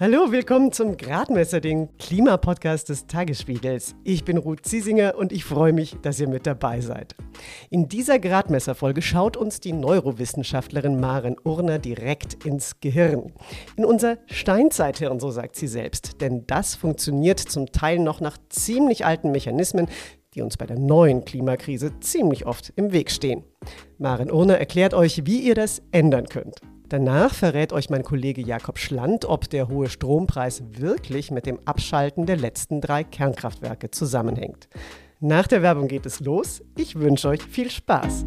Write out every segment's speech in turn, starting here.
Hallo, willkommen zum Gradmesser, den Klimapodcast des Tagesspiegels. Ich bin Ruth Ziesinger und ich freue mich, dass ihr mit dabei seid. In dieser Gradmesserfolge schaut uns die Neurowissenschaftlerin Maren Urner direkt ins Gehirn. In unser Steinzeithirn, so sagt sie selbst. Denn das funktioniert zum Teil noch nach ziemlich alten Mechanismen, die uns bei der neuen Klimakrise ziemlich oft im Weg stehen. Maren Urner erklärt euch, wie ihr das ändern könnt. Danach verrät euch mein Kollege Jakob Schland, ob der hohe Strompreis wirklich mit dem Abschalten der letzten drei Kernkraftwerke zusammenhängt. Nach der Werbung geht es los. Ich wünsche euch viel Spaß.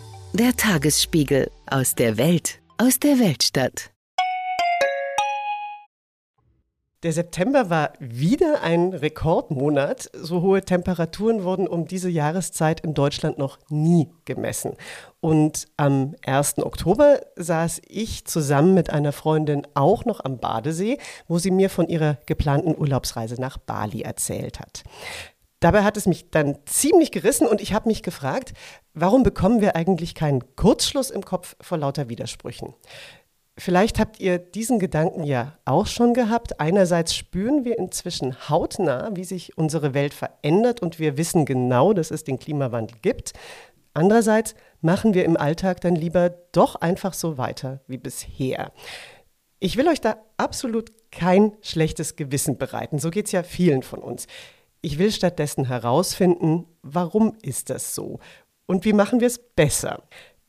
Der Tagesspiegel aus der Welt, aus der Weltstadt. Der September war wieder ein Rekordmonat. So hohe Temperaturen wurden um diese Jahreszeit in Deutschland noch nie gemessen. Und am 1. Oktober saß ich zusammen mit einer Freundin auch noch am Badesee, wo sie mir von ihrer geplanten Urlaubsreise nach Bali erzählt hat. Dabei hat es mich dann ziemlich gerissen und ich habe mich gefragt, warum bekommen wir eigentlich keinen Kurzschluss im Kopf vor lauter Widersprüchen? Vielleicht habt ihr diesen Gedanken ja auch schon gehabt. Einerseits spüren wir inzwischen hautnah, wie sich unsere Welt verändert und wir wissen genau, dass es den Klimawandel gibt. Andererseits machen wir im Alltag dann lieber doch einfach so weiter wie bisher. Ich will euch da absolut kein schlechtes Gewissen bereiten. So geht es ja vielen von uns. Ich will stattdessen herausfinden, warum ist das so und wie machen wir es besser.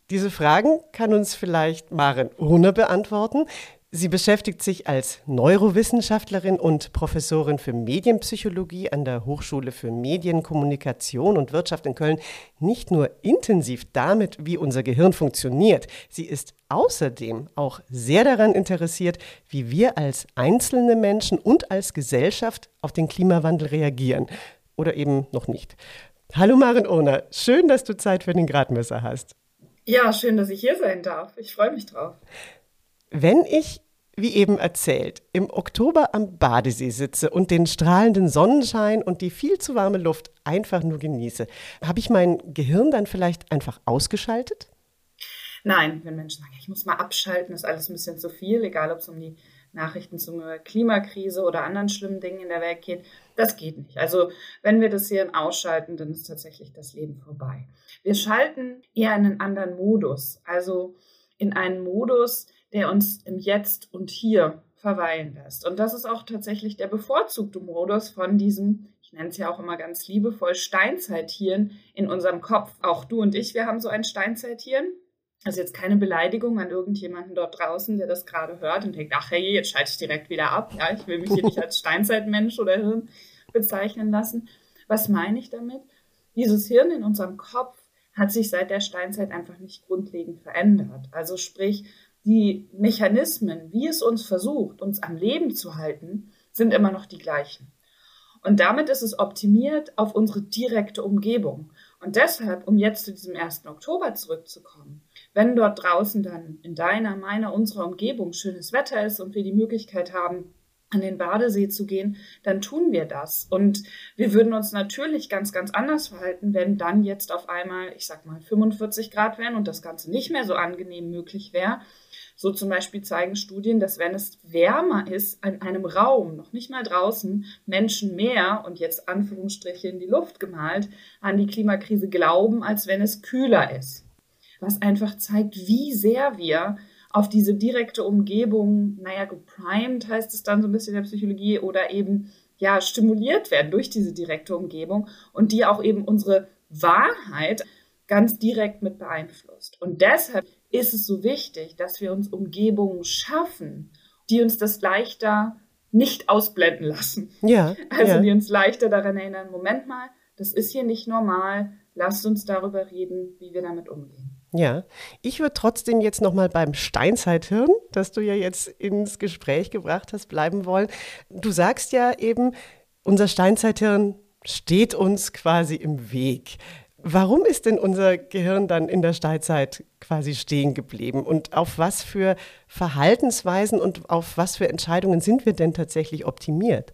Diese Fragen kann uns vielleicht Maren Urne beantworten. Sie beschäftigt sich als Neurowissenschaftlerin und Professorin für Medienpsychologie an der Hochschule für Medien, Kommunikation und Wirtschaft in Köln nicht nur intensiv damit, wie unser Gehirn funktioniert, sie ist außerdem auch sehr daran interessiert, wie wir als einzelne Menschen und als Gesellschaft auf den Klimawandel reagieren oder eben noch nicht. Hallo Maren Urner, schön, dass du Zeit für den Gradmesser hast. Ja, schön, dass ich hier sein darf. Ich freue mich drauf. Wenn ich, wie eben erzählt, im Oktober am Badesee sitze und den strahlenden Sonnenschein und die viel zu warme Luft einfach nur genieße, habe ich mein Gehirn dann vielleicht einfach ausgeschaltet? Nein, wenn Menschen sagen, ich muss mal abschalten, ist alles ein bisschen zu viel, egal ob es um die Nachrichten zur Klimakrise oder anderen schlimmen Dingen in der Welt geht. Das geht nicht. Also wenn wir das Hirn ausschalten, dann ist tatsächlich das Leben vorbei. Wir schalten eher in einen anderen Modus, also in einen Modus, der uns im Jetzt und Hier verweilen lässt. Und das ist auch tatsächlich der bevorzugte Modus von diesem, ich nenne es ja auch immer ganz liebevoll, Steinzeithirn in unserem Kopf. Auch du und ich, wir haben so ein Steinzeithirn. Also jetzt keine Beleidigung an irgendjemanden dort draußen, der das gerade hört und denkt, ach hey, jetzt schalte ich direkt wieder ab. Ja, ich will mich hier nicht als Steinzeitmensch oder Hirn bezeichnen lassen. Was meine ich damit? Dieses Hirn in unserem Kopf hat sich seit der Steinzeit einfach nicht grundlegend verändert. Also sprich, die Mechanismen, wie es uns versucht, uns am Leben zu halten, sind immer noch die gleichen. Und damit ist es optimiert auf unsere direkte Umgebung. Und deshalb, um jetzt zu diesem 1. Oktober zurückzukommen, wenn dort draußen dann in deiner, meiner, unserer Umgebung schönes Wetter ist und wir die Möglichkeit haben, an den Badesee zu gehen, dann tun wir das. Und wir würden uns natürlich ganz, ganz anders verhalten, wenn dann jetzt auf einmal, ich sag mal, 45 Grad wären und das Ganze nicht mehr so angenehm möglich wäre. So zum Beispiel zeigen Studien, dass wenn es wärmer ist an einem Raum, noch nicht mal draußen, Menschen mehr und jetzt Anführungsstriche in die Luft gemalt, an die Klimakrise glauben, als wenn es kühler ist. Was einfach zeigt, wie sehr wir auf diese direkte Umgebung, naja, geprimed heißt es dann so ein bisschen in der Psychologie oder eben ja stimuliert werden durch diese direkte Umgebung und die auch eben unsere Wahrheit ganz direkt mit beeinflusst. Und deshalb ist es so wichtig, dass wir uns Umgebungen schaffen, die uns das leichter nicht ausblenden lassen. Ja. Also ja. die uns leichter daran erinnern, Moment mal, das ist hier nicht normal, lasst uns darüber reden, wie wir damit umgehen. Ja, ich würde trotzdem jetzt nochmal beim Steinzeithirn, das du ja jetzt ins Gespräch gebracht hast, bleiben wollen. Du sagst ja eben, unser Steinzeithirn steht uns quasi im Weg. Warum ist denn unser Gehirn dann in der Steinzeit quasi stehen geblieben? Und auf was für Verhaltensweisen und auf was für Entscheidungen sind wir denn tatsächlich optimiert?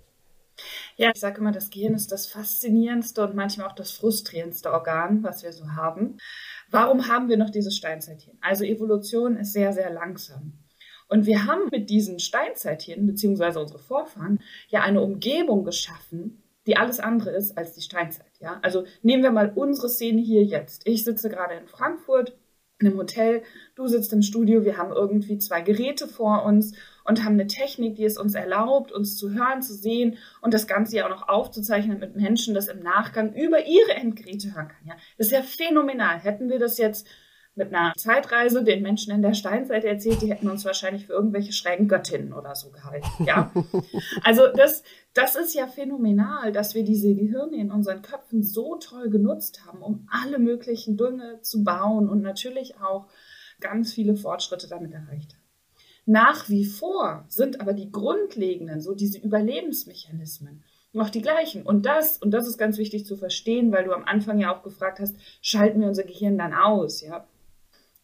Ja, ich sage immer, das Gehirn ist das faszinierendste und manchmal auch das frustrierendste Organ, was wir so haben. Warum haben wir noch diese Steinzeithirn? Also Evolution ist sehr, sehr langsam. Und wir haben mit diesen Steinzeithirn, beziehungsweise unsere Vorfahren, ja eine Umgebung geschaffen, die alles andere ist als die Steinzeit. Ja? Also nehmen wir mal unsere Szene hier jetzt. Ich sitze gerade in Frankfurt in einem Hotel, du sitzt im Studio, wir haben irgendwie zwei Geräte vor uns und haben eine Technik, die es uns erlaubt, uns zu hören, zu sehen und das Ganze ja auch noch aufzuzeichnen mit Menschen, das im Nachgang über ihre Endgeräte hören kann. Ja, das ist ja phänomenal. Hätten wir das jetzt mit einer Zeitreise den Menschen in der Steinzeit erzählt, die hätten uns wahrscheinlich für irgendwelche schrägen Göttinnen oder so gehalten. Ja, also das, das ist ja phänomenal, dass wir diese Gehirne in unseren Köpfen so toll genutzt haben, um alle möglichen Dinge zu bauen und natürlich auch ganz viele Fortschritte damit erreicht haben. Nach wie vor sind aber die grundlegenden, so diese Überlebensmechanismen, noch die gleichen. Und das, und das ist ganz wichtig zu verstehen, weil du am Anfang ja auch gefragt hast, schalten wir unser Gehirn dann aus, ja?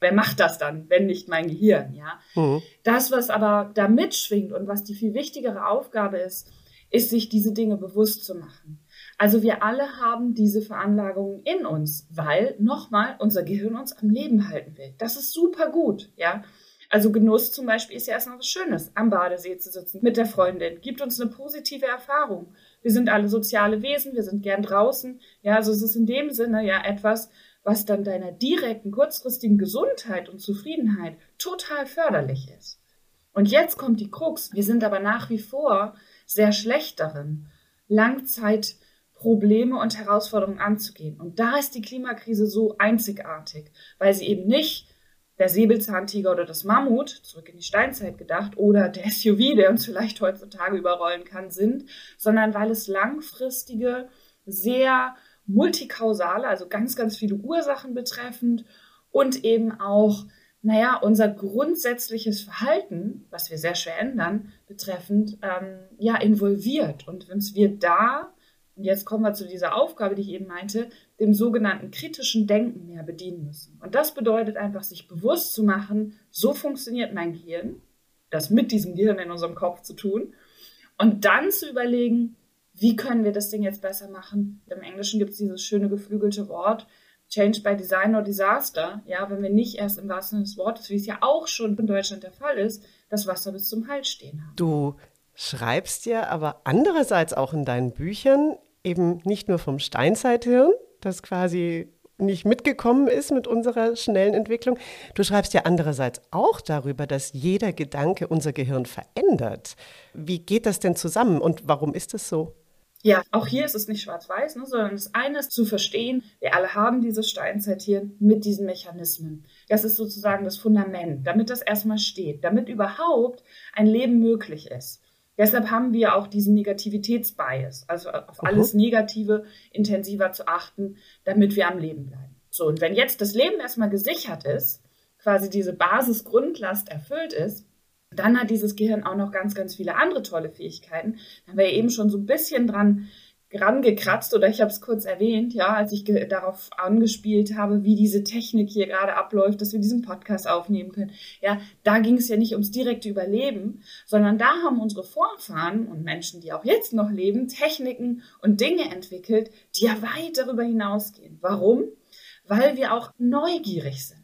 Wer macht das dann, wenn nicht mein Gehirn, ja? Mhm. Das, was aber da mitschwingt und was die viel wichtigere Aufgabe ist, ist, sich diese Dinge bewusst zu machen. Also wir alle haben diese Veranlagungen in uns, weil nochmal unser Gehirn uns am Leben halten will. Das ist super gut, ja. Also Genuss zum Beispiel ist ja erstmal was Schönes, am Badesee zu sitzen mit der Freundin, gibt uns eine positive Erfahrung. Wir sind alle soziale Wesen, wir sind gern draußen. Ja, also es ist in dem Sinne ja etwas, was dann deiner direkten, kurzfristigen Gesundheit und Zufriedenheit total förderlich ist. Und jetzt kommt die Krux. Wir sind aber nach wie vor sehr schlecht darin, Langzeitprobleme und Herausforderungen anzugehen. Und da ist die Klimakrise so einzigartig, weil sie eben nicht der Säbelzahntiger oder das Mammut, zurück in die Steinzeit gedacht, oder der SUV, der uns vielleicht heutzutage überrollen kann, sind, sondern weil es langfristige, sehr multikausale, also ganz, ganz viele Ursachen betreffend und eben auch, naja, unser grundsätzliches Verhalten, was wir sehr schwer ändern, betreffend, ähm, ja, involviert. Und wenn wir da, und jetzt kommen wir zu dieser Aufgabe, die ich eben meinte, dem sogenannten kritischen Denken mehr bedienen müssen. Und das bedeutet einfach, sich bewusst zu machen, so funktioniert mein Gehirn, das mit diesem Gehirn in unserem Kopf zu tun, und dann zu überlegen, wie können wir das Ding jetzt besser machen? Im Englischen gibt es dieses schöne geflügelte Wort, Change by Design or Disaster. Ja, wenn wir nicht erst im wahrsten Sinne des Wortes, wie es ja auch schon in Deutschland der Fall ist, das Wasser bis zum Hals stehen haben. Du schreibst ja aber andererseits auch in deinen Büchern eben nicht nur vom Steinzeithirn, das quasi nicht mitgekommen ist mit unserer schnellen Entwicklung. Du schreibst ja andererseits auch darüber, dass jeder Gedanke unser Gehirn verändert. Wie geht das denn zusammen und warum ist es so? Ja, auch hier ist es nicht schwarz-weiß, ne, sondern das eine ist zu verstehen, wir alle haben dieses Steinzeithirn mit diesen Mechanismen. Das ist sozusagen das Fundament, damit das erstmal steht, damit überhaupt ein Leben möglich ist. Deshalb haben wir auch diesen Negativitätsbias, also auf mhm. alles Negative intensiver zu achten, damit wir am Leben bleiben. So, und wenn jetzt das Leben erstmal gesichert ist, quasi diese Basisgrundlast erfüllt ist, dann hat dieses Gehirn auch noch ganz, ganz viele andere tolle Fähigkeiten. Da haben wir eben schon so ein bisschen dran rangekratzt oder ich habe es kurz erwähnt, ja, als ich darauf angespielt habe, wie diese Technik hier gerade abläuft, dass wir diesen Podcast aufnehmen können. Ja, da ging es ja nicht ums direkte Überleben, sondern da haben unsere Vorfahren und Menschen, die auch jetzt noch leben, Techniken und Dinge entwickelt, die ja weit darüber hinausgehen. Warum? Weil wir auch neugierig sind.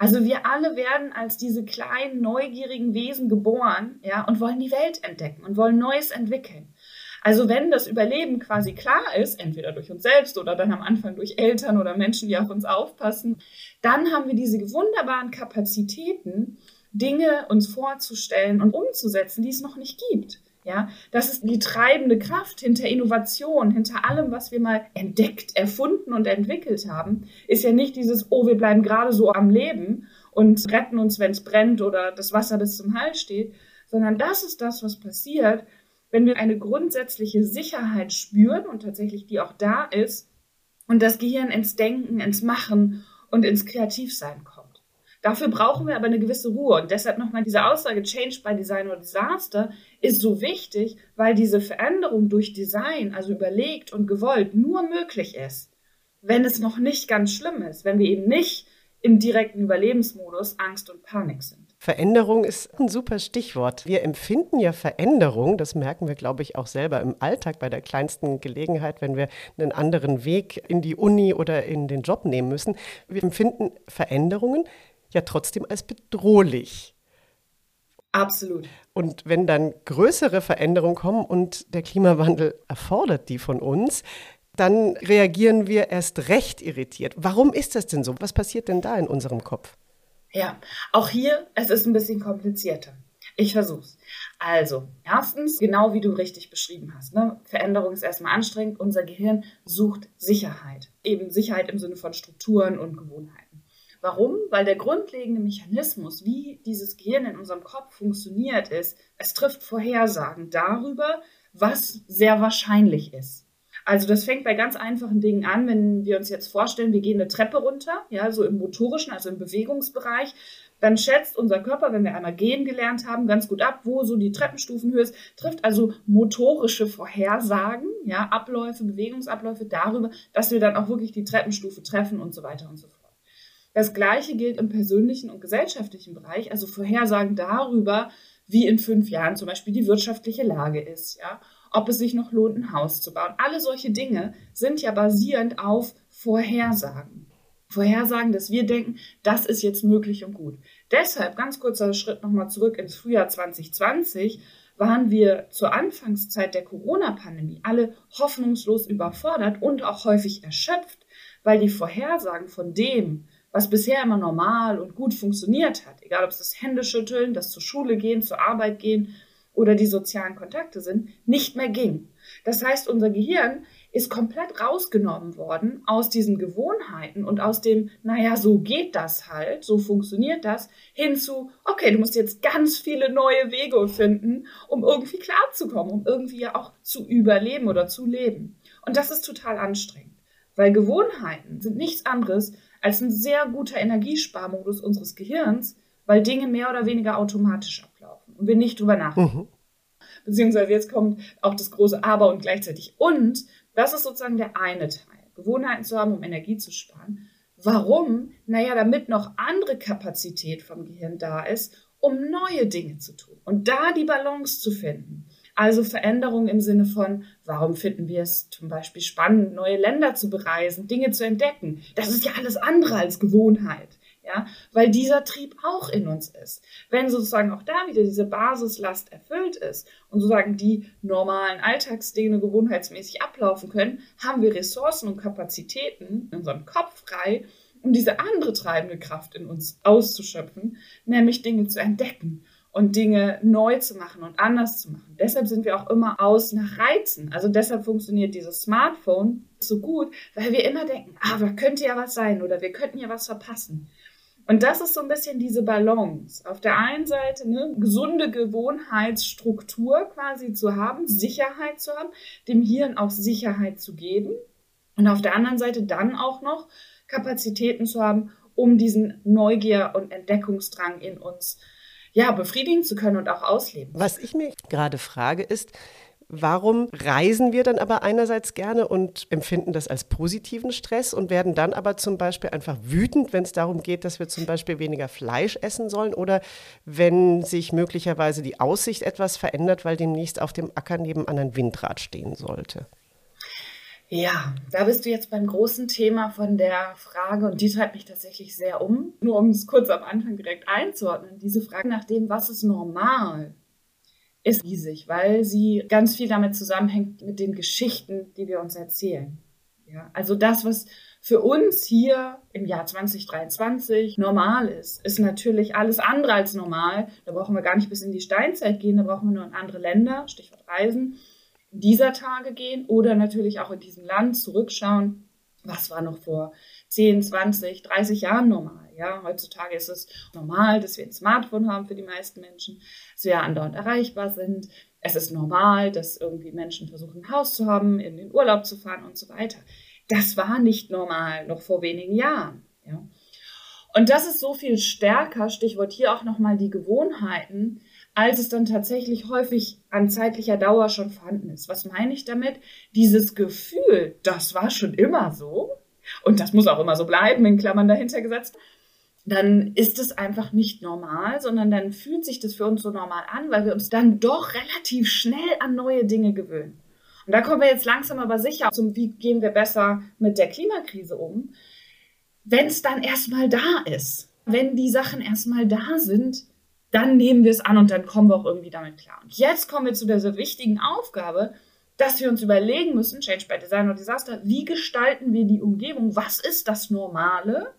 Also wir alle werden als diese kleinen, neugierigen Wesen geboren, ja, und wollen die Welt entdecken und wollen Neues entwickeln. Also wenn das Überleben quasi klar ist, entweder durch uns selbst oder dann am Anfang durch Eltern oder Menschen, die auf uns aufpassen, dann haben wir diese wunderbaren Kapazitäten, Dinge uns vorzustellen und umzusetzen, die es noch nicht gibt. Ja, das ist die treibende Kraft hinter Innovation, hinter allem, was wir mal entdeckt, erfunden und entwickelt haben, ist ja nicht dieses, oh, wir bleiben gerade so am Leben und retten uns, wenn es brennt oder das Wasser bis zum Hals steht, sondern das ist das, was passiert, wenn wir eine grundsätzliche Sicherheit spüren und tatsächlich die auch da ist und das Gehirn ins Denken, ins Machen und ins Kreativsein kommt. Dafür brauchen wir aber eine gewisse Ruhe. Und deshalb nochmal diese Aussage, Change by Design or Disaster, ist so wichtig, weil diese Veränderung durch Design, also überlegt und gewollt, nur möglich ist, wenn es noch nicht ganz schlimm ist, wenn wir eben nicht im direkten Überlebensmodus Angst und Panik sind. Veränderung ist ein super Stichwort. Wir empfinden ja Veränderung, das merken wir, glaube ich, auch selber im Alltag bei der kleinsten Gelegenheit, wenn wir einen anderen Weg in die Uni oder in den Job nehmen müssen. Wir empfinden Veränderungen ja trotzdem als bedrohlich. Absolut. Und wenn dann größere Veränderungen kommen und der Klimawandel erfordert die von uns, dann reagieren wir erst recht irritiert. Warum ist das denn so? Was passiert denn da in unserem Kopf? Ja, auch hier, es ist ein bisschen komplizierter. Ich versuch's. Also, erstens, genau wie du richtig beschrieben hast, ne? Veränderung ist erstmal anstrengend. Unser Gehirn sucht Sicherheit. Eben Sicherheit im Sinne von Strukturen und Gewohnheiten. Warum? Weil der grundlegende Mechanismus, wie dieses Gehirn in unserem Kopf funktioniert, ist, es trifft Vorhersagen darüber, was sehr wahrscheinlich ist. Also das fängt bei ganz einfachen Dingen an, wenn wir uns jetzt vorstellen, wir gehen eine Treppe runter, ja, so im motorischen, also im Bewegungsbereich, dann schätzt unser Körper, wenn wir einmal gehen gelernt haben, ganz gut ab, wo so die Treppenstufenhöhe ist, trifft also motorische Vorhersagen, ja, Abläufe, Bewegungsabläufe darüber, dass wir dann auch wirklich die Treppenstufe treffen und so weiter und so fort. Das Gleiche gilt im persönlichen und gesellschaftlichen Bereich, also Vorhersagen darüber, wie in fünf Jahren zum Beispiel die wirtschaftliche Lage ist, ja, ob es sich noch lohnt, ein Haus zu bauen. Alle solche Dinge sind ja basierend auf Vorhersagen. Vorhersagen, dass wir denken, das ist jetzt möglich und gut. Deshalb, ganz kurzer Schritt nochmal zurück ins Frühjahr 2020, waren wir zur Anfangszeit der Corona-Pandemie alle hoffnungslos überfordert und auch häufig erschöpft, weil die Vorhersagen von dem, was bisher immer normal und gut funktioniert hat, egal ob es das Händeschütteln, das zur Schule gehen, zur Arbeit gehen oder die sozialen Kontakte sind, nicht mehr ging. Das heißt, unser Gehirn ist komplett rausgenommen worden aus diesen Gewohnheiten und aus dem, naja, so geht das halt, so funktioniert das, hinzu, okay, du musst jetzt ganz viele neue Wege finden, um irgendwie klarzukommen, um irgendwie ja auch zu überleben oder zu leben. Und das ist total anstrengend, weil Gewohnheiten sind nichts anderes als ein sehr guter Energiesparmodus unseres Gehirns, weil Dinge mehr oder weniger automatisch ablaufen und wir nicht drüber nachdenken. Mhm. Beziehungsweise jetzt kommt auch das große Aber und gleichzeitig und. Das ist sozusagen der eine Teil. Gewohnheiten zu haben, um Energie zu sparen. Warum? Naja, damit noch andere Kapazität vom Gehirn da ist, um neue Dinge zu tun. Und da die Balance zu finden. Also Veränderungen im Sinne von, warum finden wir es zum Beispiel spannend, neue Länder zu bereisen, Dinge zu entdecken? Das ist ja alles andere als Gewohnheit ja, weil dieser Trieb auch in uns ist. Wenn sozusagen auch da wieder diese Basislast erfüllt ist und sozusagen die normalen Alltagsdinge gewohnheitsmäßig ablaufen können, haben wir Ressourcen und Kapazitäten in unserem Kopf frei, um diese andere treibende Kraft in uns auszuschöpfen, nämlich Dinge zu entdecken und Dinge neu zu machen und anders zu machen. Deshalb sind wir auch immer aus nach Reizen. Also deshalb funktioniert dieses Smartphone so gut, weil wir immer denken, ah, da könnte ja was sein oder wir könnten ja was verpassen. Und das ist so ein bisschen diese Balance. Auf der einen Seite eine gesunde Gewohnheitsstruktur quasi zu haben, Sicherheit zu haben, dem Hirn auch Sicherheit zu geben. Und auf der anderen Seite dann auch noch Kapazitäten zu haben, um diesen Neugier- und Entdeckungsdrang in uns ja, befriedigen zu können und auch ausleben. Was ich mir gerade frage, ist, Warum reisen wir dann aber einerseits gerne und empfinden das als positiven Stress und werden dann aber zum Beispiel einfach wütend, wenn es darum geht, dass wir zum Beispiel weniger Fleisch essen sollen oder wenn sich möglicherweise die Aussicht etwas verändert, weil demnächst auf dem Acker nebenan ein Windrad stehen sollte? Ja, da bist du jetzt beim großen Thema von der Frage, und die treibt mich tatsächlich sehr um, nur um es kurz am Anfang direkt einzuordnen, diese Frage nach dem, was ist normal? ist riesig, weil sie ganz viel damit zusammenhängt mit den Geschichten, die wir uns erzählen. Ja, also das, was für uns hier im Jahr 2023 normal ist, ist natürlich alles andere als normal. Da brauchen wir gar nicht bis in die Steinzeit gehen, da brauchen wir nur in andere Länder, Stichwort Reisen, dieser Tage gehen oder natürlich auch in diesem Land zurückschauen. Was war noch vor 10, 20, 30 Jahren normal? Ja, heutzutage ist es normal, dass wir ein Smartphone haben für die meisten Menschen, dass wir andauernd erreichbar sind. Es ist normal, dass irgendwie Menschen versuchen, ein Haus zu haben, in den Urlaub zu fahren und so weiter. Das war nicht normal noch vor wenigen Jahren. Ja. Und das ist so viel stärker, Stichwort hier auch nochmal die Gewohnheiten, als es dann tatsächlich häufig an zeitlicher Dauer schon vorhanden ist. Was meine ich damit? Dieses Gefühl, das war schon immer so und das muss auch immer so bleiben, in Klammern dahinter gesetzt, dann ist es einfach nicht normal, sondern dann fühlt sich das für uns so normal an, weil wir uns dann doch relativ schnell an neue Dinge gewöhnen. Und da kommen wir jetzt langsam aber sicher zum, wie gehen wir besser mit der Klimakrise um, wenn es dann erstmal da ist. Wenn die Sachen erstmal da sind, dann nehmen wir es an und dann kommen wir auch irgendwie damit klar. Und jetzt kommen wir zu dieser wichtigen Aufgabe, dass wir uns überlegen müssen, Change by Design oder Disaster, wie gestalten wir die Umgebung? Was ist das Normale,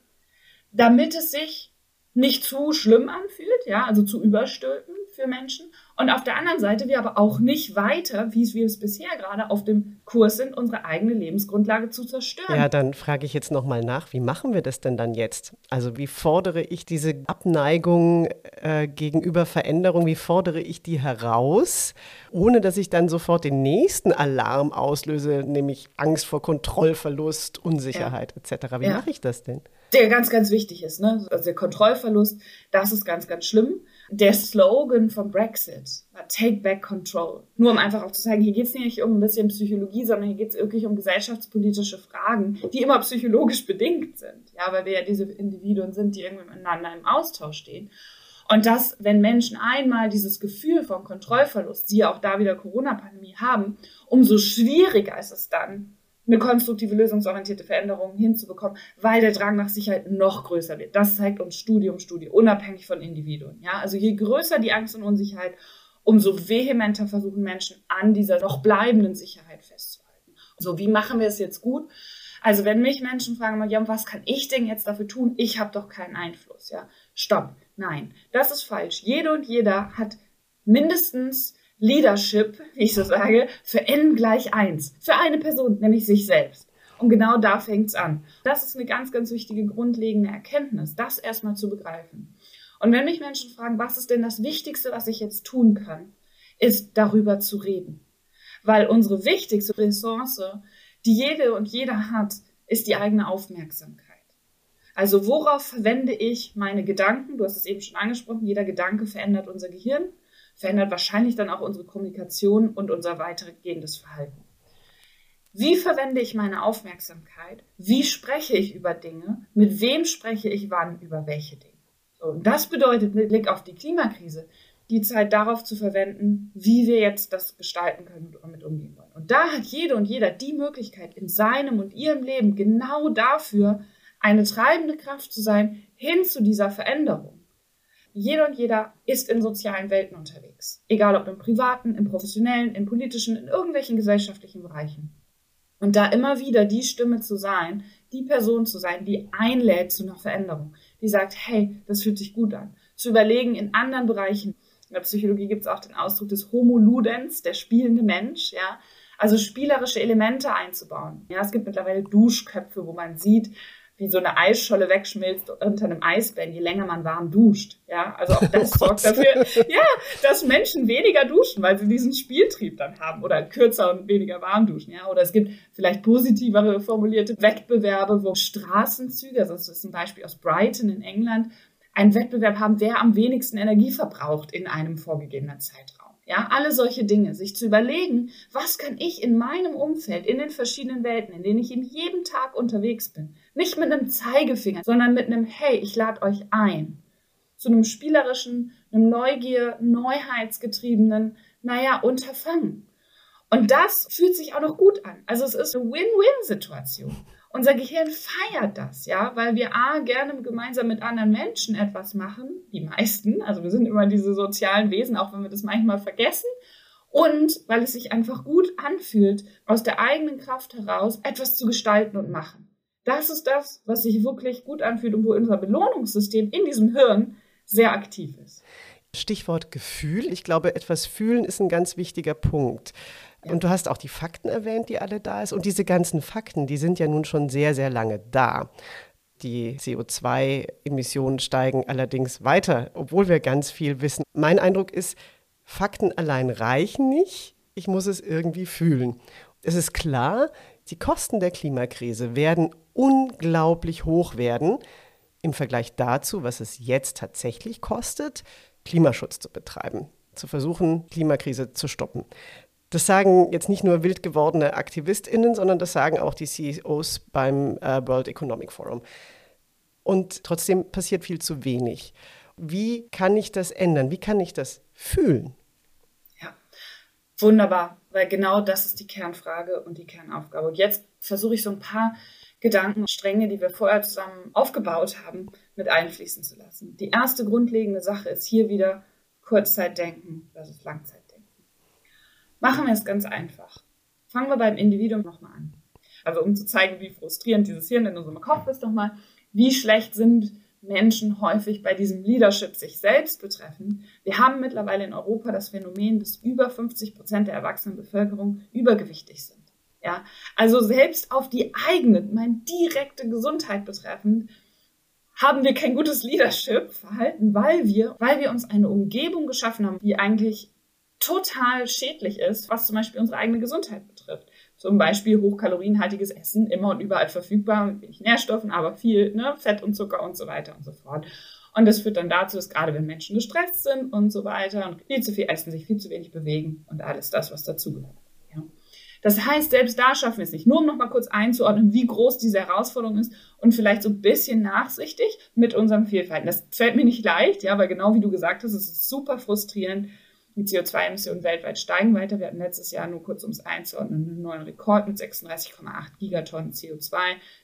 damit es sich nicht zu schlimm anfühlt, ja, also zu überstülpen für Menschen. Und auf der anderen Seite wir aber auch nicht weiter, wie wir es bisher gerade auf dem Kurs sind, unsere eigene Lebensgrundlage zu zerstören. Ja, dann frage ich jetzt nochmal nach, wie machen wir das denn dann jetzt? Also wie fordere ich diese Abneigung äh, gegenüber Veränderung, wie fordere ich die heraus, ohne dass ich dann sofort den nächsten Alarm auslöse, nämlich Angst vor Kontrollverlust, Unsicherheit ja. etc. Wie ja. mache ich das denn? Der ganz, ganz wichtig ist, ne? Also der Kontrollverlust, das ist ganz, ganz schlimm der Slogan vom Brexit war Take Back Control. Nur um einfach auch zu zeigen, hier geht es nicht um ein bisschen Psychologie, sondern hier geht es wirklich um gesellschaftspolitische Fragen, die immer psychologisch bedingt sind. Ja, weil wir ja diese Individuen sind, die irgendwie miteinander im Austausch stehen. Und dass, wenn Menschen einmal dieses Gefühl von Kontrollverlust, siehe auch da wieder Corona-Pandemie haben, umso schwieriger ist es dann, eine konstruktive, lösungsorientierte Veränderung hinzubekommen, weil der Drang nach Sicherheit noch größer wird. Das zeigt uns Studie um Studie, unabhängig von Individuen. Ja, also je größer die Angst und Unsicherheit, umso vehementer versuchen Menschen an dieser noch bleibenden Sicherheit festzuhalten. So, wie machen wir es jetzt gut? Also wenn mich Menschen fragen, ja, was kann ich denn jetzt dafür tun? Ich habe doch keinen Einfluss. Ja, stopp. Nein, das ist falsch. Jede und jeder hat mindestens Leadership, wie ich so sage, für n gleich 1. Für eine Person, nämlich sich selbst. Und genau da fängt's an. Das ist eine ganz, ganz wichtige grundlegende Erkenntnis, das erstmal zu begreifen. Und wenn mich Menschen fragen, was ist denn das Wichtigste, was ich jetzt tun kann, ist darüber zu reden. Weil unsere wichtigste Ressource, die jede und jeder hat, ist die eigene Aufmerksamkeit. Also worauf verwende ich meine Gedanken? Du hast es eben schon angesprochen, jeder Gedanke verändert unser Gehirn verändert wahrscheinlich dann auch unsere Kommunikation und unser weitergehendes Verhalten. Wie verwende ich meine Aufmerksamkeit? Wie spreche ich über Dinge? Mit wem spreche ich wann über welche Dinge? Und das bedeutet mit Blick auf die Klimakrise, die Zeit darauf zu verwenden, wie wir jetzt das gestalten können und damit umgehen wollen. Und da hat jede und jeder die Möglichkeit, in seinem und ihrem Leben genau dafür eine treibende Kraft zu sein, hin zu dieser Veränderung. Jeder und jeder ist in sozialen Welten unterwegs. Egal ob im privaten, im professionellen, im politischen, in irgendwelchen gesellschaftlichen Bereichen. Und da immer wieder die Stimme zu sein, die Person zu sein, die einlädt zu einer Veränderung, die sagt, hey, das fühlt sich gut an. Zu überlegen in anderen Bereichen. In der Psychologie gibt es auch den Ausdruck des Homo Ludens, der spielende Mensch, ja. Also spielerische Elemente einzubauen. Ja, es gibt mittlerweile Duschköpfe, wo man sieht, wie so eine Eisscholle wegschmilzt unter einem Eisbären, je länger man warm duscht. Ja, also auch das oh sorgt dafür, ja, dass Menschen weniger duschen, weil sie diesen Spieltrieb dann haben oder kürzer und weniger warm duschen. Ja, oder es gibt vielleicht positivere formulierte Wettbewerbe, wo Straßenzüge, also das ist ein Beispiel aus Brighton in England, einen Wettbewerb haben, wer am wenigsten Energie verbraucht in einem vorgegebenen Zeitraum. Ja, alle solche Dinge, sich zu überlegen, was kann ich in meinem Umfeld, in den verschiedenen Welten, in denen ich in jedem Tag unterwegs bin, nicht mit einem Zeigefinger, sondern mit einem Hey, ich lade euch ein. Zu einem spielerischen, einem Neugier, Neuheitsgetriebenen, naja, Unterfangen. Und das fühlt sich auch noch gut an. Also es ist eine Win-Win-Situation. Unser Gehirn feiert das, ja, weil wir A, gerne gemeinsam mit anderen Menschen etwas machen, die meisten, also wir sind immer diese sozialen Wesen, auch wenn wir das manchmal vergessen, und weil es sich einfach gut anfühlt, aus der eigenen Kraft heraus etwas zu gestalten und machen. Das ist das, was sich wirklich gut anfühlt und wo unser Belohnungssystem in diesem Hirn sehr aktiv ist. Stichwort Gefühl. Ich glaube, etwas fühlen ist ein ganz wichtiger Punkt. Und du hast auch die Fakten erwähnt, die alle da ist. Und diese ganzen Fakten, die sind ja nun schon sehr, sehr lange da. Die CO2-Emissionen steigen allerdings weiter, obwohl wir ganz viel wissen. Mein Eindruck ist, Fakten allein reichen nicht. Ich muss es irgendwie fühlen. Es ist klar, die Kosten der Klimakrise werden unglaublich hoch werden, im Vergleich dazu, was es jetzt tatsächlich kostet, Klimaschutz zu betreiben, zu versuchen, Klimakrise zu stoppen. Das sagen jetzt nicht nur wild gewordene AktivistInnen, sondern das sagen auch die CEOs beim äh, World Economic Forum. Und trotzdem passiert viel zu wenig. Wie kann ich das ändern? Wie kann ich das fühlen? Wunderbar, weil genau das ist die Kernfrage und die Kernaufgabe. Und jetzt versuche ich so ein paar Gedankenstränge, die wir vorher zusammen aufgebaut haben, mit einfließen zu lassen. Die erste grundlegende Sache ist hier wieder Kurzzeitdenken versus Langzeitdenken. Machen wir es ganz einfach. Fangen wir beim Individuum nochmal an. Also um zu zeigen, wie frustrierend dieses Hirn in unserem Kopf ist, nochmal, wie schlecht sind Menschen häufig bei diesem Leadership sich selbst betreffen. Wir haben mittlerweile in Europa das Phänomen, dass über 50 Prozent der erwachsenen Bevölkerung übergewichtig sind. Ja, also selbst auf die eigene, meine direkte Gesundheit betreffend, haben wir kein gutes Leadership-Verhalten, weil wir, weil wir uns eine Umgebung geschaffen haben, die eigentlich total schädlich ist, was zum Beispiel unsere eigene Gesundheit betrifft. Zum Beispiel hochkalorienhaltiges Essen, immer und überall verfügbar, mit wenig Nährstoffen, aber viel ne, Fett und Zucker und so weiter und so fort. Und das führt dann dazu, dass gerade wenn Menschen gestresst sind und so weiter und viel zu viel essen, sich viel zu wenig bewegen und alles das, was dazugehört. Ja. Das heißt, selbst da schaffen wir es nicht. Nur um nochmal kurz einzuordnen, wie groß diese Herausforderung ist und vielleicht so ein bisschen nachsichtig mit unserem Fehlverhalten. Das fällt mir nicht leicht, ja, weil genau wie du gesagt hast, es ist super frustrierend, die CO2-Emissionen weltweit steigen weiter. Wir hatten letztes Jahr nur kurz ums einzuordnen einen neuen Rekord mit 36,8 Gigatonnen CO2.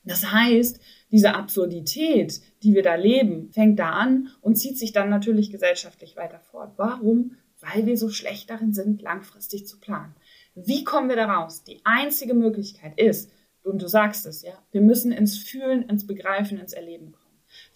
Das heißt, diese Absurdität, die wir da leben, fängt da an und zieht sich dann natürlich gesellschaftlich weiter fort. Warum? Weil wir so schlecht darin sind, langfristig zu planen. Wie kommen wir da raus? Die einzige Möglichkeit ist, und du sagst es, ja, wir müssen ins Fühlen, ins Begreifen, ins Erleben kommen.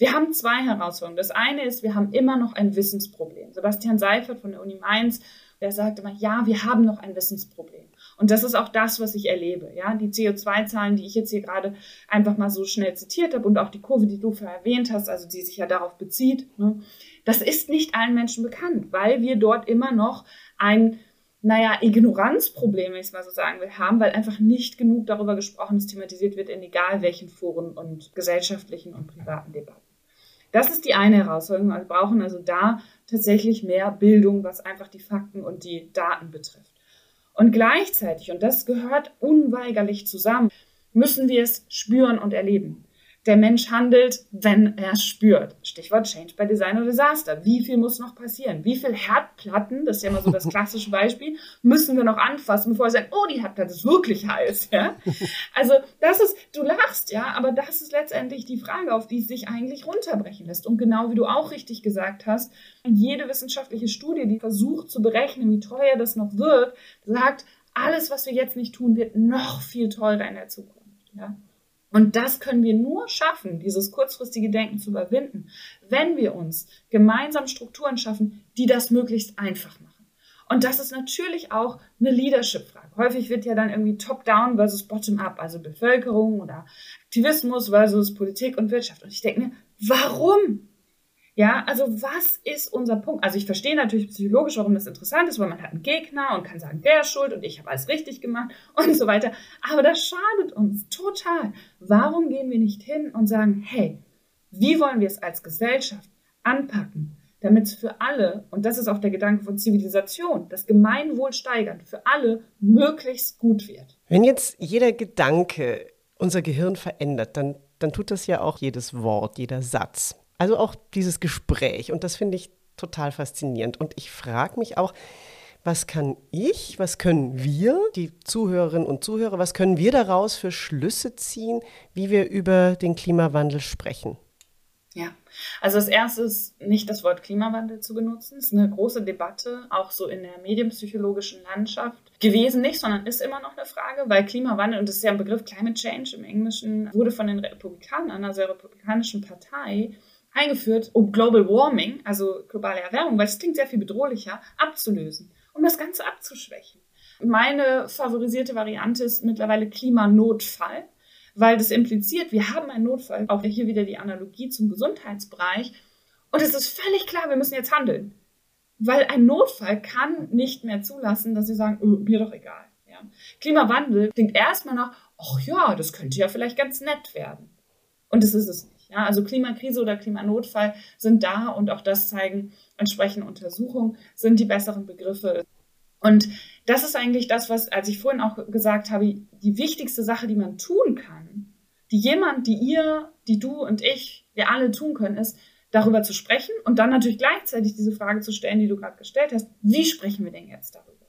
Wir haben zwei Herausforderungen. Das eine ist, wir haben immer noch ein Wissensproblem. Sebastian Seifert von der Uni Mainz, der sagt immer, ja, wir haben noch ein Wissensproblem. Und das ist auch das, was ich erlebe. Ja, die CO2-Zahlen, die ich jetzt hier gerade einfach mal so schnell zitiert habe und auch die Kurve, die du vorher erwähnt hast, also die sich ja darauf bezieht, ne, das ist nicht allen Menschen bekannt, weil wir dort immer noch ein naja, Ignoranzproblem, wenn ich es mal so sagen will, haben, weil einfach nicht genug darüber gesprochen ist, thematisiert wird in egal welchen Foren und gesellschaftlichen und privaten Debatten. Das ist die eine Herausforderung. Wir brauchen also da tatsächlich mehr Bildung, was einfach die Fakten und die Daten betrifft. Und gleichzeitig, und das gehört unweigerlich zusammen, müssen wir es spüren und erleben der Mensch handelt, wenn er spürt. Stichwort Change by Design oder Disaster. Wie viel muss noch passieren? Wie viel Herdplatten, das ist ja immer so das klassische Beispiel, müssen wir noch anfassen, bevor wir sagen, oh, die Herdplatte ist wirklich heiß, ja? Also, das ist, du lachst, ja, aber das ist letztendlich die Frage, auf die es sich eigentlich runterbrechen lässt. Und genau wie du auch richtig gesagt hast, jede wissenschaftliche Studie, die versucht zu berechnen, wie teuer das noch wird, sagt, alles, was wir jetzt nicht tun, wird noch viel teurer in der Zukunft, ja? Und das können wir nur schaffen, dieses kurzfristige Denken zu überwinden, wenn wir uns gemeinsam Strukturen schaffen, die das möglichst einfach machen. Und das ist natürlich auch eine Leadership-Frage. Häufig wird ja dann irgendwie Top-Down versus Bottom-up, also Bevölkerung oder Aktivismus versus Politik und Wirtschaft. Und ich denke mir, warum? Ja, also was ist unser Punkt? Also ich verstehe natürlich psychologisch, warum das interessant ist, weil man hat einen Gegner und kann sagen, der ist schuld und ich habe alles richtig gemacht und so weiter. Aber das schadet uns total. Warum gehen wir nicht hin und sagen, hey, wie wollen wir es als Gesellschaft anpacken, damit es für alle, und das ist auch der Gedanke von Zivilisation, das Gemeinwohl steigern, für alle möglichst gut wird. Wenn jetzt jeder Gedanke unser Gehirn verändert, dann, dann tut das ja auch jedes Wort, jeder Satz. Also auch dieses Gespräch. Und das finde ich total faszinierend. Und ich frage mich auch, was kann ich, was können wir, die Zuhörerinnen und Zuhörer, was können wir daraus für Schlüsse ziehen, wie wir über den Klimawandel sprechen? Ja, also als erstes nicht das Wort Klimawandel zu benutzen. Das ist eine große Debatte, auch so in der medienpsychologischen Landschaft gewesen nicht, sondern ist immer noch eine Frage, weil Klimawandel, und das ist ja ein Begriff Climate Change im Englischen, wurde von den Republikanern, einer sehr republikanischen Partei, eingeführt, um Global Warming, also globale Erwärmung, weil es klingt sehr viel bedrohlicher, abzulösen, um das Ganze abzuschwächen. Meine favorisierte Variante ist mittlerweile Klimanotfall, weil das impliziert, wir haben einen Notfall, auch hier wieder die Analogie zum Gesundheitsbereich. Und es ist völlig klar, wir müssen jetzt handeln. Weil ein Notfall kann nicht mehr zulassen, dass sie sagen, oh, mir doch egal. Ja. Klimawandel klingt erstmal nach, ach ja, das könnte ja vielleicht ganz nett werden. Und das ist es. Ja, also Klimakrise oder Klimanotfall sind da und auch das zeigen entsprechende Untersuchungen, sind die besseren Begriffe. Und das ist eigentlich das, was, als ich vorhin auch gesagt habe, die wichtigste Sache, die man tun kann, die jemand, die ihr, die du und ich, wir alle tun können, ist, darüber zu sprechen und dann natürlich gleichzeitig diese Frage zu stellen, die du gerade gestellt hast, wie sprechen wir denn jetzt darüber?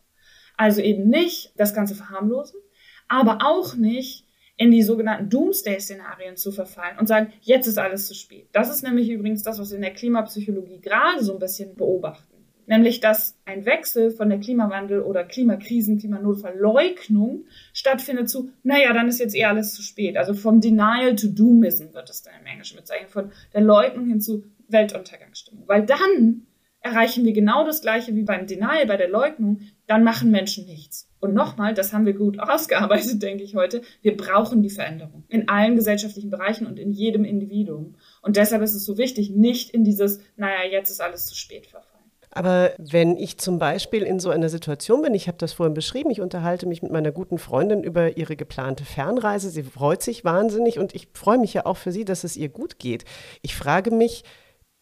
Also eben nicht das Ganze verharmlosen, aber auch nicht in die sogenannten Doomsday-Szenarien zu verfallen und sagen, jetzt ist alles zu spät. Das ist nämlich übrigens das, was wir in der Klimapsychologie gerade so ein bisschen beobachten. Nämlich, dass ein Wechsel von der Klimawandel- oder Klimakrisen, Klimanotverleugnung stattfindet zu, naja, dann ist jetzt eh alles zu spät. Also vom Denial to Doomism wird es dann im Englischen bezeichnet, von der Leugnung hin zu Weltuntergangsstimmung. Weil dann erreichen wir genau das Gleiche wie beim Denial, bei der Leugnung, dann machen Menschen nichts. Und nochmal, das haben wir gut ausgearbeitet, denke ich heute, wir brauchen die Veränderung in allen gesellschaftlichen Bereichen und in jedem Individuum. Und deshalb ist es so wichtig, nicht in dieses, naja, jetzt ist alles zu spät verfallen. Aber wenn ich zum Beispiel in so einer Situation bin, ich habe das vorhin beschrieben, ich unterhalte mich mit meiner guten Freundin über ihre geplante Fernreise, sie freut sich wahnsinnig und ich freue mich ja auch für sie, dass es ihr gut geht. Ich frage mich,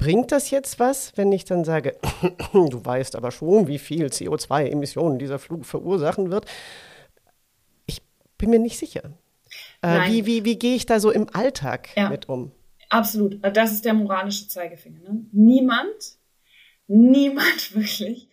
Bringt das jetzt was, wenn ich dann sage, du weißt aber schon, wie viel CO2-Emissionen dieser Flug verursachen wird? Ich bin mir nicht sicher. Äh, wie, wie, wie gehe ich da so im Alltag ja, mit um? Absolut. Das ist der moralische Zeigefinger. Ne? Niemand, niemand wirklich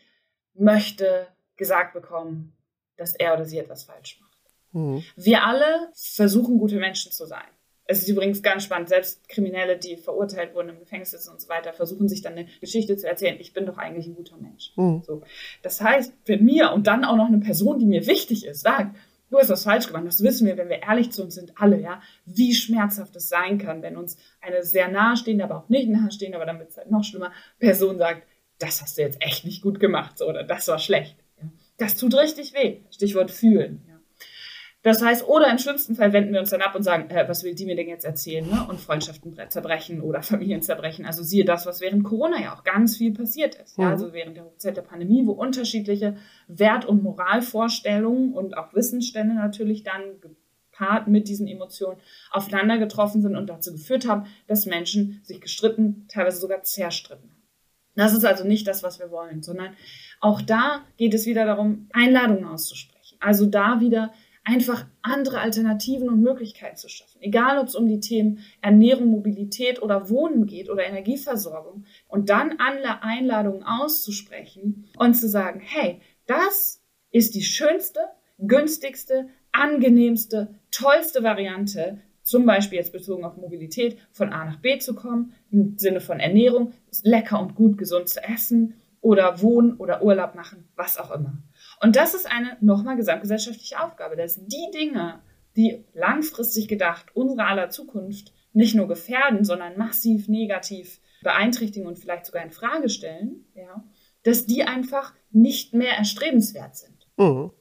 möchte gesagt bekommen, dass er oder sie etwas falsch macht. Mhm. Wir alle versuchen, gute Menschen zu sein. Es ist übrigens ganz spannend, selbst Kriminelle, die verurteilt wurden im Gefängnis sitzen und so weiter, versuchen sich dann eine Geschichte zu erzählen, ich bin doch eigentlich ein guter Mensch. Mhm. So. Das heißt, wenn mir und dann auch noch eine Person, die mir wichtig ist, sagt, du hast was falsch gemacht, das wissen wir, wenn wir ehrlich zu uns sind, alle, ja, wie schmerzhaft es sein kann, wenn uns eine sehr nahestehende, aber auch nicht nahestehende, aber dann wird es halt noch schlimmer, Person sagt, das hast du jetzt echt nicht gut gemacht, so, oder das war schlecht. Ja. Das tut richtig weh. Stichwort fühlen. Das heißt, oder im schlimmsten Fall wenden wir uns dann ab und sagen, äh, was will die mir denn jetzt erzählen? Ne? Und Freundschaften zerbrechen oder Familien zerbrechen. Also siehe das, was während Corona ja auch ganz viel passiert ist. Mhm. Ja? Also während der Hochzeit der Pandemie, wo unterschiedliche Wert- und Moralvorstellungen und auch Wissensstände natürlich dann gepaart mit diesen Emotionen aufeinander getroffen sind und dazu geführt haben, dass Menschen sich gestritten, teilweise sogar zerstritten haben. Das ist also nicht das, was wir wollen, sondern auch da geht es wieder darum, Einladungen auszusprechen. Also da wieder einfach andere Alternativen und Möglichkeiten zu schaffen. Egal, ob es um die Themen Ernährung, Mobilität oder Wohnen geht oder Energieversorgung. Und dann alle Einladungen auszusprechen und zu sagen, hey, das ist die schönste, günstigste, angenehmste, tollste Variante, zum Beispiel jetzt bezogen auf Mobilität, von A nach B zu kommen, im Sinne von Ernährung, lecker und gut gesund zu essen oder wohnen oder Urlaub machen, was auch immer. Und das ist eine nochmal gesamtgesellschaftliche Aufgabe, dass die Dinge, die langfristig gedacht unsere aller Zukunft nicht nur gefährden, sondern massiv negativ beeinträchtigen und vielleicht sogar in Frage stellen, ja, dass die einfach nicht mehr erstrebenswert sind. Mhm.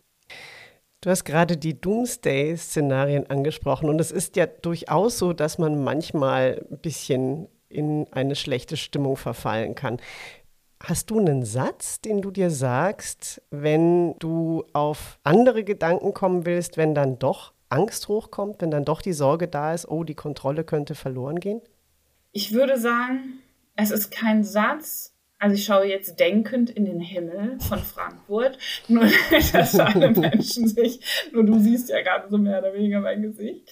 Du hast gerade die Doomsday-Szenarien angesprochen und es ist ja durchaus so, dass man manchmal ein bisschen in eine schlechte Stimmung verfallen kann. Hast du einen Satz, den du dir sagst, wenn du auf andere Gedanken kommen willst, wenn dann doch Angst hochkommt, wenn dann doch die Sorge da ist, oh, die Kontrolle könnte verloren gehen? Ich würde sagen, es ist kein Satz. Also ich schaue jetzt denkend in den Himmel von Frankfurt, nur dass alle Menschen sich, nur du siehst ja gerade so mehr oder weniger mein Gesicht.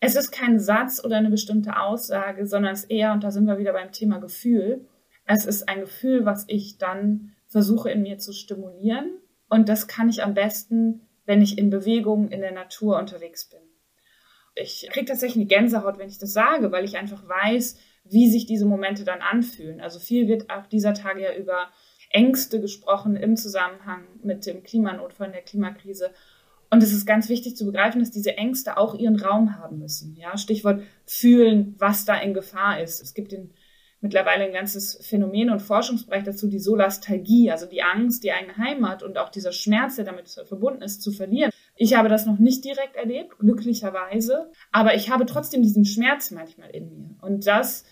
Es ist kein Satz oder eine bestimmte Aussage, sondern es ist eher, und da sind wir wieder beim Thema Gefühl, es ist ein Gefühl, was ich dann versuche in mir zu stimulieren. Und das kann ich am besten, wenn ich in Bewegung in der Natur unterwegs bin. Ich kriege tatsächlich eine Gänsehaut, wenn ich das sage, weil ich einfach weiß, wie sich diese Momente dann anfühlen. Also viel wird auch dieser Tage ja über Ängste gesprochen im Zusammenhang mit dem Klimanotfall, der Klimakrise. Und es ist ganz wichtig zu begreifen, dass diese Ängste auch ihren Raum haben müssen. Ja, Stichwort fühlen, was da in Gefahr ist. Es gibt den mittlerweile ein ganzes Phänomen und Forschungsbereich dazu, die Solastalgie, also die Angst, die eigene Heimat und auch dieser Schmerz, der damit verbunden ist, zu verlieren. Ich habe das noch nicht direkt erlebt, glücklicherweise, aber ich habe trotzdem diesen Schmerz manchmal in mir. Und das,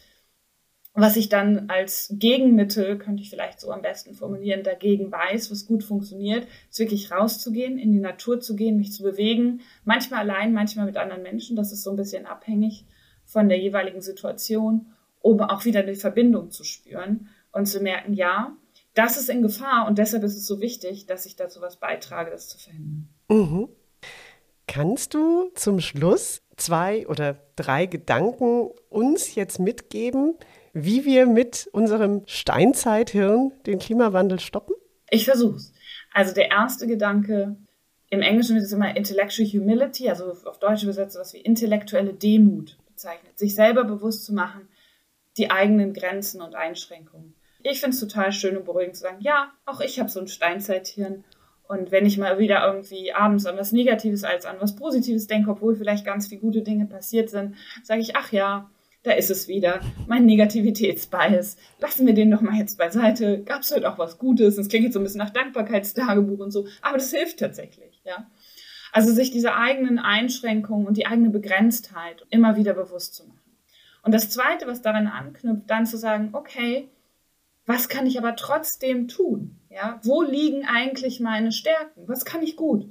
was ich dann als Gegenmittel, könnte ich vielleicht so am besten formulieren, dagegen weiß, was gut funktioniert, ist wirklich rauszugehen, in die Natur zu gehen, mich zu bewegen, manchmal allein, manchmal mit anderen Menschen, das ist so ein bisschen abhängig von der jeweiligen Situation, um auch wieder eine Verbindung zu spüren und zu merken, ja, das ist in Gefahr und deshalb ist es so wichtig, dass ich dazu was beitrage, das zu verhindern. Mhm. Kannst du zum Schluss zwei oder drei Gedanken uns jetzt mitgeben, wie wir mit unserem Steinzeithirn den Klimawandel stoppen? Ich versuche es. Also der erste Gedanke, im Englischen wird es immer Intellectual Humility, also auf Deutsch übersetzt was wie intellektuelle Demut bezeichnet. Sich selber bewusst zu machen, die eigenen Grenzen und Einschränkungen. Ich finde es total schön und beruhigend zu sagen, ja, auch ich habe so ein Steinzeithirn. Und wenn ich mal wieder irgendwie abends an was Negatives als an was Positives denke, obwohl vielleicht ganz viele gute Dinge passiert sind, sage ich, ach ja, da ist es wieder, mein Negativitätsbias. Lassen wir den doch mal jetzt beiseite. Gab es heute auch was Gutes? Das klingt jetzt so ein bisschen nach Dankbarkeitstagebuch und so, aber das hilft tatsächlich, ja. Also sich diese eigenen Einschränkungen und die eigene Begrenztheit immer wieder bewusst zu machen. Und das Zweite, was daran anknüpft, dann zu sagen, okay, was kann ich aber trotzdem tun? Ja, wo liegen eigentlich meine Stärken? Was kann ich gut?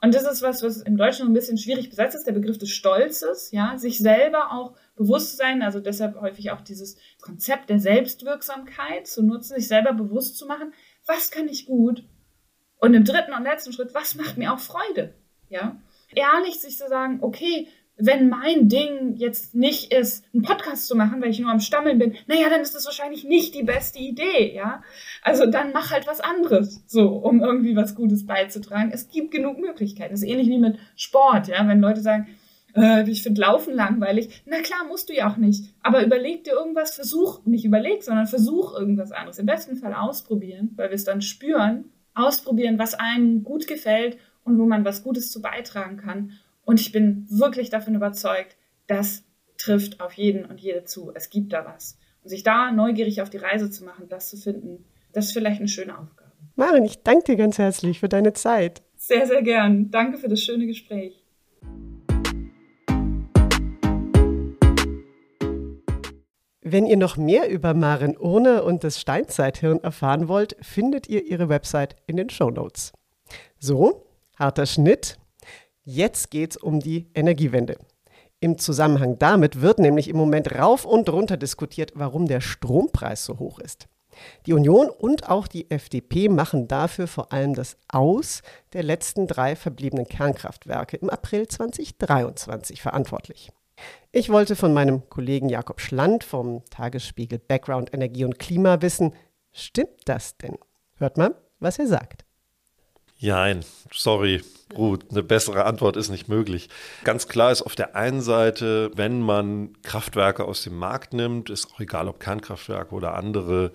Und das ist was, was im Deutschen ein bisschen schwierig besetzt ist, der Begriff des Stolzes, ja, sich selber auch bewusst zu sein, also deshalb häufig auch dieses Konzept der Selbstwirksamkeit zu nutzen, sich selber bewusst zu machen, was kann ich gut? Und im dritten und letzten Schritt, was macht mir auch Freude? Ja, ehrlich sich zu sagen, okay, wenn mein Ding jetzt nicht ist, einen Podcast zu machen, weil ich nur am Stammeln bin, naja, dann ist das wahrscheinlich nicht die beste Idee, ja. Also dann mach halt was anderes, so, um irgendwie was Gutes beizutragen. Es gibt genug Möglichkeiten. Das ist ähnlich wie mit Sport, ja. Wenn Leute sagen, äh, ich finde Laufen langweilig, na klar, musst du ja auch nicht. Aber überleg dir irgendwas, versuch, nicht überleg, sondern versuch irgendwas anderes. Im besten Fall ausprobieren, weil wir es dann spüren, ausprobieren, was einem gut gefällt und wo man was Gutes zu beitragen kann und ich bin wirklich davon überzeugt, das trifft auf jeden und jede zu. Es gibt da was. Und sich da neugierig auf die Reise zu machen, das zu finden, das ist vielleicht eine schöne Aufgabe. Maren, ich danke dir ganz herzlich für deine Zeit. Sehr, sehr gern. Danke für das schöne Gespräch. Wenn ihr noch mehr über Maren Urne und das Steinzeithirn erfahren wollt, findet ihr ihre Website in den Show Notes. So, harter Schnitt. Jetzt geht es um die Energiewende. Im Zusammenhang damit wird nämlich im Moment rauf und runter diskutiert, warum der Strompreis so hoch ist. Die Union und auch die FDP machen dafür vor allem das Aus der letzten drei verbliebenen Kernkraftwerke im April 2023 verantwortlich. Ich wollte von meinem Kollegen Jakob Schland vom Tagesspiegel Background Energie und Klima wissen, stimmt das denn? Hört mal, was er sagt. Nein, sorry, Ruth, eine bessere Antwort ist nicht möglich. Ganz klar ist auf der einen Seite, wenn man Kraftwerke aus dem Markt nimmt, ist auch egal, ob Kernkraftwerke oder andere,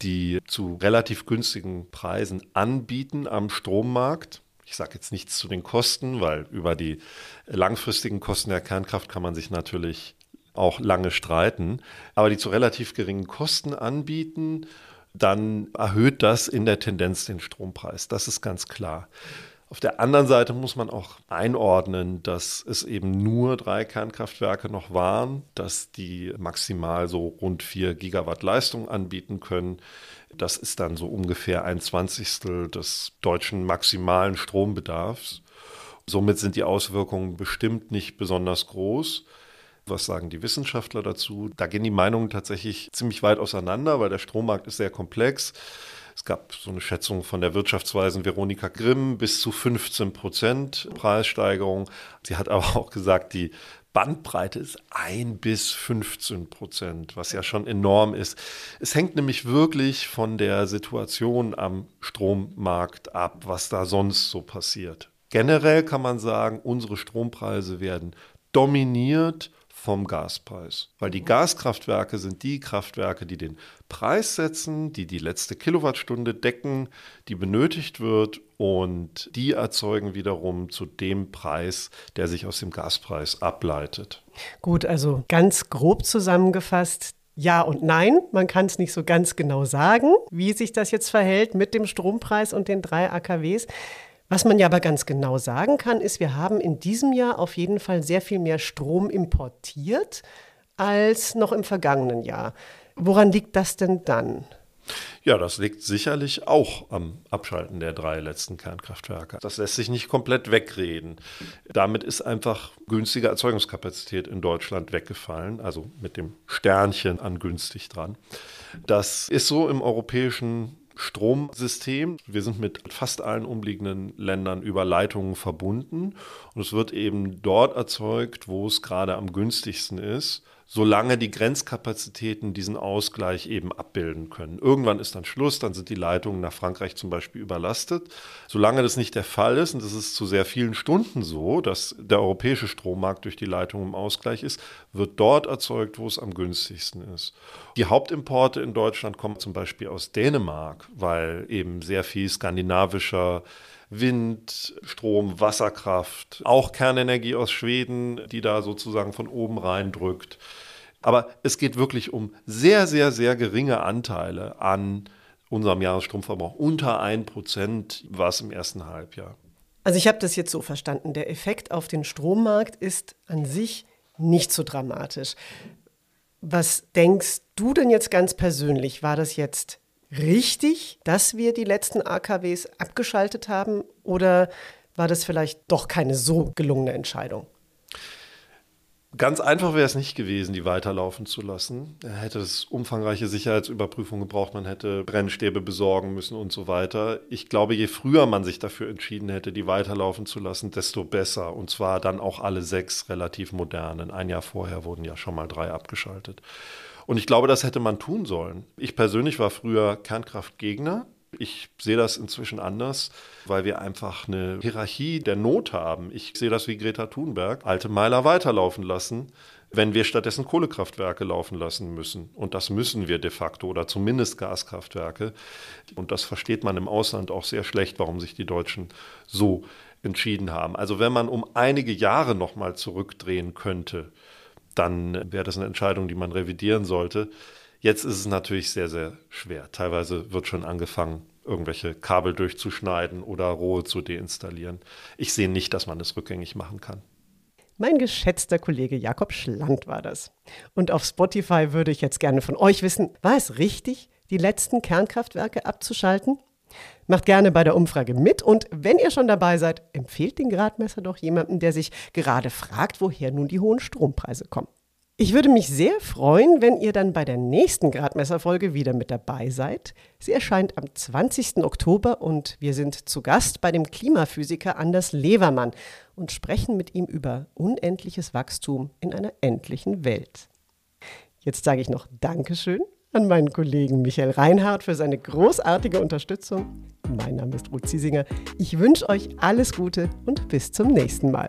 die zu relativ günstigen Preisen anbieten am Strommarkt. Ich sage jetzt nichts zu den Kosten, weil über die langfristigen Kosten der Kernkraft kann man sich natürlich auch lange streiten, aber die zu relativ geringen Kosten anbieten dann erhöht das in der Tendenz den Strompreis. Das ist ganz klar. Auf der anderen Seite muss man auch einordnen, dass es eben nur drei Kernkraftwerke noch waren, dass die maximal so rund vier Gigawatt Leistung anbieten können. Das ist dann so ungefähr ein Zwanzigstel des deutschen maximalen Strombedarfs. Somit sind die Auswirkungen bestimmt nicht besonders groß. Was sagen die Wissenschaftler dazu? Da gehen die Meinungen tatsächlich ziemlich weit auseinander, weil der Strommarkt ist sehr komplex. Es gab so eine Schätzung von der Wirtschaftsweisen Veronika Grimm bis zu 15 Prozent Preissteigerung. Sie hat aber auch gesagt, die Bandbreite ist ein bis 15 Prozent, was ja schon enorm ist. Es hängt nämlich wirklich von der Situation am Strommarkt ab, was da sonst so passiert. Generell kann man sagen, unsere Strompreise werden dominiert vom Gaspreis. Weil die Gaskraftwerke sind die Kraftwerke, die den Preis setzen, die die letzte Kilowattstunde decken, die benötigt wird und die erzeugen wiederum zu dem Preis, der sich aus dem Gaspreis ableitet. Gut, also ganz grob zusammengefasst, ja und nein. Man kann es nicht so ganz genau sagen, wie sich das jetzt verhält mit dem Strompreis und den drei AKWs. Was man ja aber ganz genau sagen kann, ist, wir haben in diesem Jahr auf jeden Fall sehr viel mehr Strom importiert als noch im vergangenen Jahr. Woran liegt das denn dann? Ja, das liegt sicherlich auch am Abschalten der drei letzten Kernkraftwerke. Das lässt sich nicht komplett wegreden. Damit ist einfach günstige Erzeugungskapazität in Deutschland weggefallen, also mit dem Sternchen an günstig dran. Das ist so im europäischen Stromsystem. Wir sind mit fast allen umliegenden Ländern über Leitungen verbunden und es wird eben dort erzeugt, wo es gerade am günstigsten ist solange die Grenzkapazitäten diesen Ausgleich eben abbilden können. Irgendwann ist dann Schluss, dann sind die Leitungen nach Frankreich zum Beispiel überlastet. Solange das nicht der Fall ist, und das ist zu sehr vielen Stunden so, dass der europäische Strommarkt durch die Leitungen im Ausgleich ist, wird dort erzeugt, wo es am günstigsten ist. Die Hauptimporte in Deutschland kommen zum Beispiel aus Dänemark, weil eben sehr viel skandinavischer Wind, Strom, Wasserkraft, auch Kernenergie aus Schweden, die da sozusagen von oben reindrückt. Aber es geht wirklich um sehr, sehr, sehr geringe Anteile an unserem Jahresstromverbrauch. Unter 1% war es im ersten Halbjahr. Also ich habe das jetzt so verstanden. Der Effekt auf den Strommarkt ist an sich nicht so dramatisch. Was denkst du denn jetzt ganz persönlich? War das jetzt richtig, dass wir die letzten AKWs abgeschaltet haben oder war das vielleicht doch keine so gelungene Entscheidung? Ganz einfach wäre es nicht gewesen, die weiterlaufen zu lassen. Er hätte es umfangreiche Sicherheitsüberprüfungen gebraucht, man hätte Brennstäbe besorgen müssen und so weiter. Ich glaube, je früher man sich dafür entschieden hätte, die weiterlaufen zu lassen, desto besser. Und zwar dann auch alle sechs relativ modernen. Ein Jahr vorher wurden ja schon mal drei abgeschaltet. Und ich glaube, das hätte man tun sollen. Ich persönlich war früher Kernkraftgegner. Ich sehe das inzwischen anders, weil wir einfach eine Hierarchie der Not haben. Ich sehe das wie Greta Thunberg, alte Meiler weiterlaufen lassen, wenn wir stattdessen Kohlekraftwerke laufen lassen müssen. Und das müssen wir de facto oder zumindest Gaskraftwerke. Und das versteht man im Ausland auch sehr schlecht, warum sich die Deutschen so entschieden haben. Also wenn man um einige Jahre nochmal zurückdrehen könnte, dann wäre das eine Entscheidung, die man revidieren sollte. Jetzt ist es natürlich sehr, sehr schwer. Teilweise wird schon angefangen, irgendwelche Kabel durchzuschneiden oder Rohe zu deinstallieren. Ich sehe nicht, dass man das rückgängig machen kann. Mein geschätzter Kollege Jakob Schland war das. Und auf Spotify würde ich jetzt gerne von euch wissen, war es richtig, die letzten Kernkraftwerke abzuschalten? Macht gerne bei der Umfrage mit und wenn ihr schon dabei seid, empfehlt den Gradmesser doch jemandem, der sich gerade fragt, woher nun die hohen Strompreise kommen. Ich würde mich sehr freuen, wenn ihr dann bei der nächsten Gradmesserfolge wieder mit dabei seid. Sie erscheint am 20. Oktober und wir sind zu Gast bei dem Klimaphysiker Anders Levermann und sprechen mit ihm über unendliches Wachstum in einer endlichen Welt. Jetzt sage ich noch Dankeschön an meinen Kollegen Michael Reinhardt für seine großartige Unterstützung. Mein Name ist Ruth Ziesinger. Ich wünsche euch alles Gute und bis zum nächsten Mal.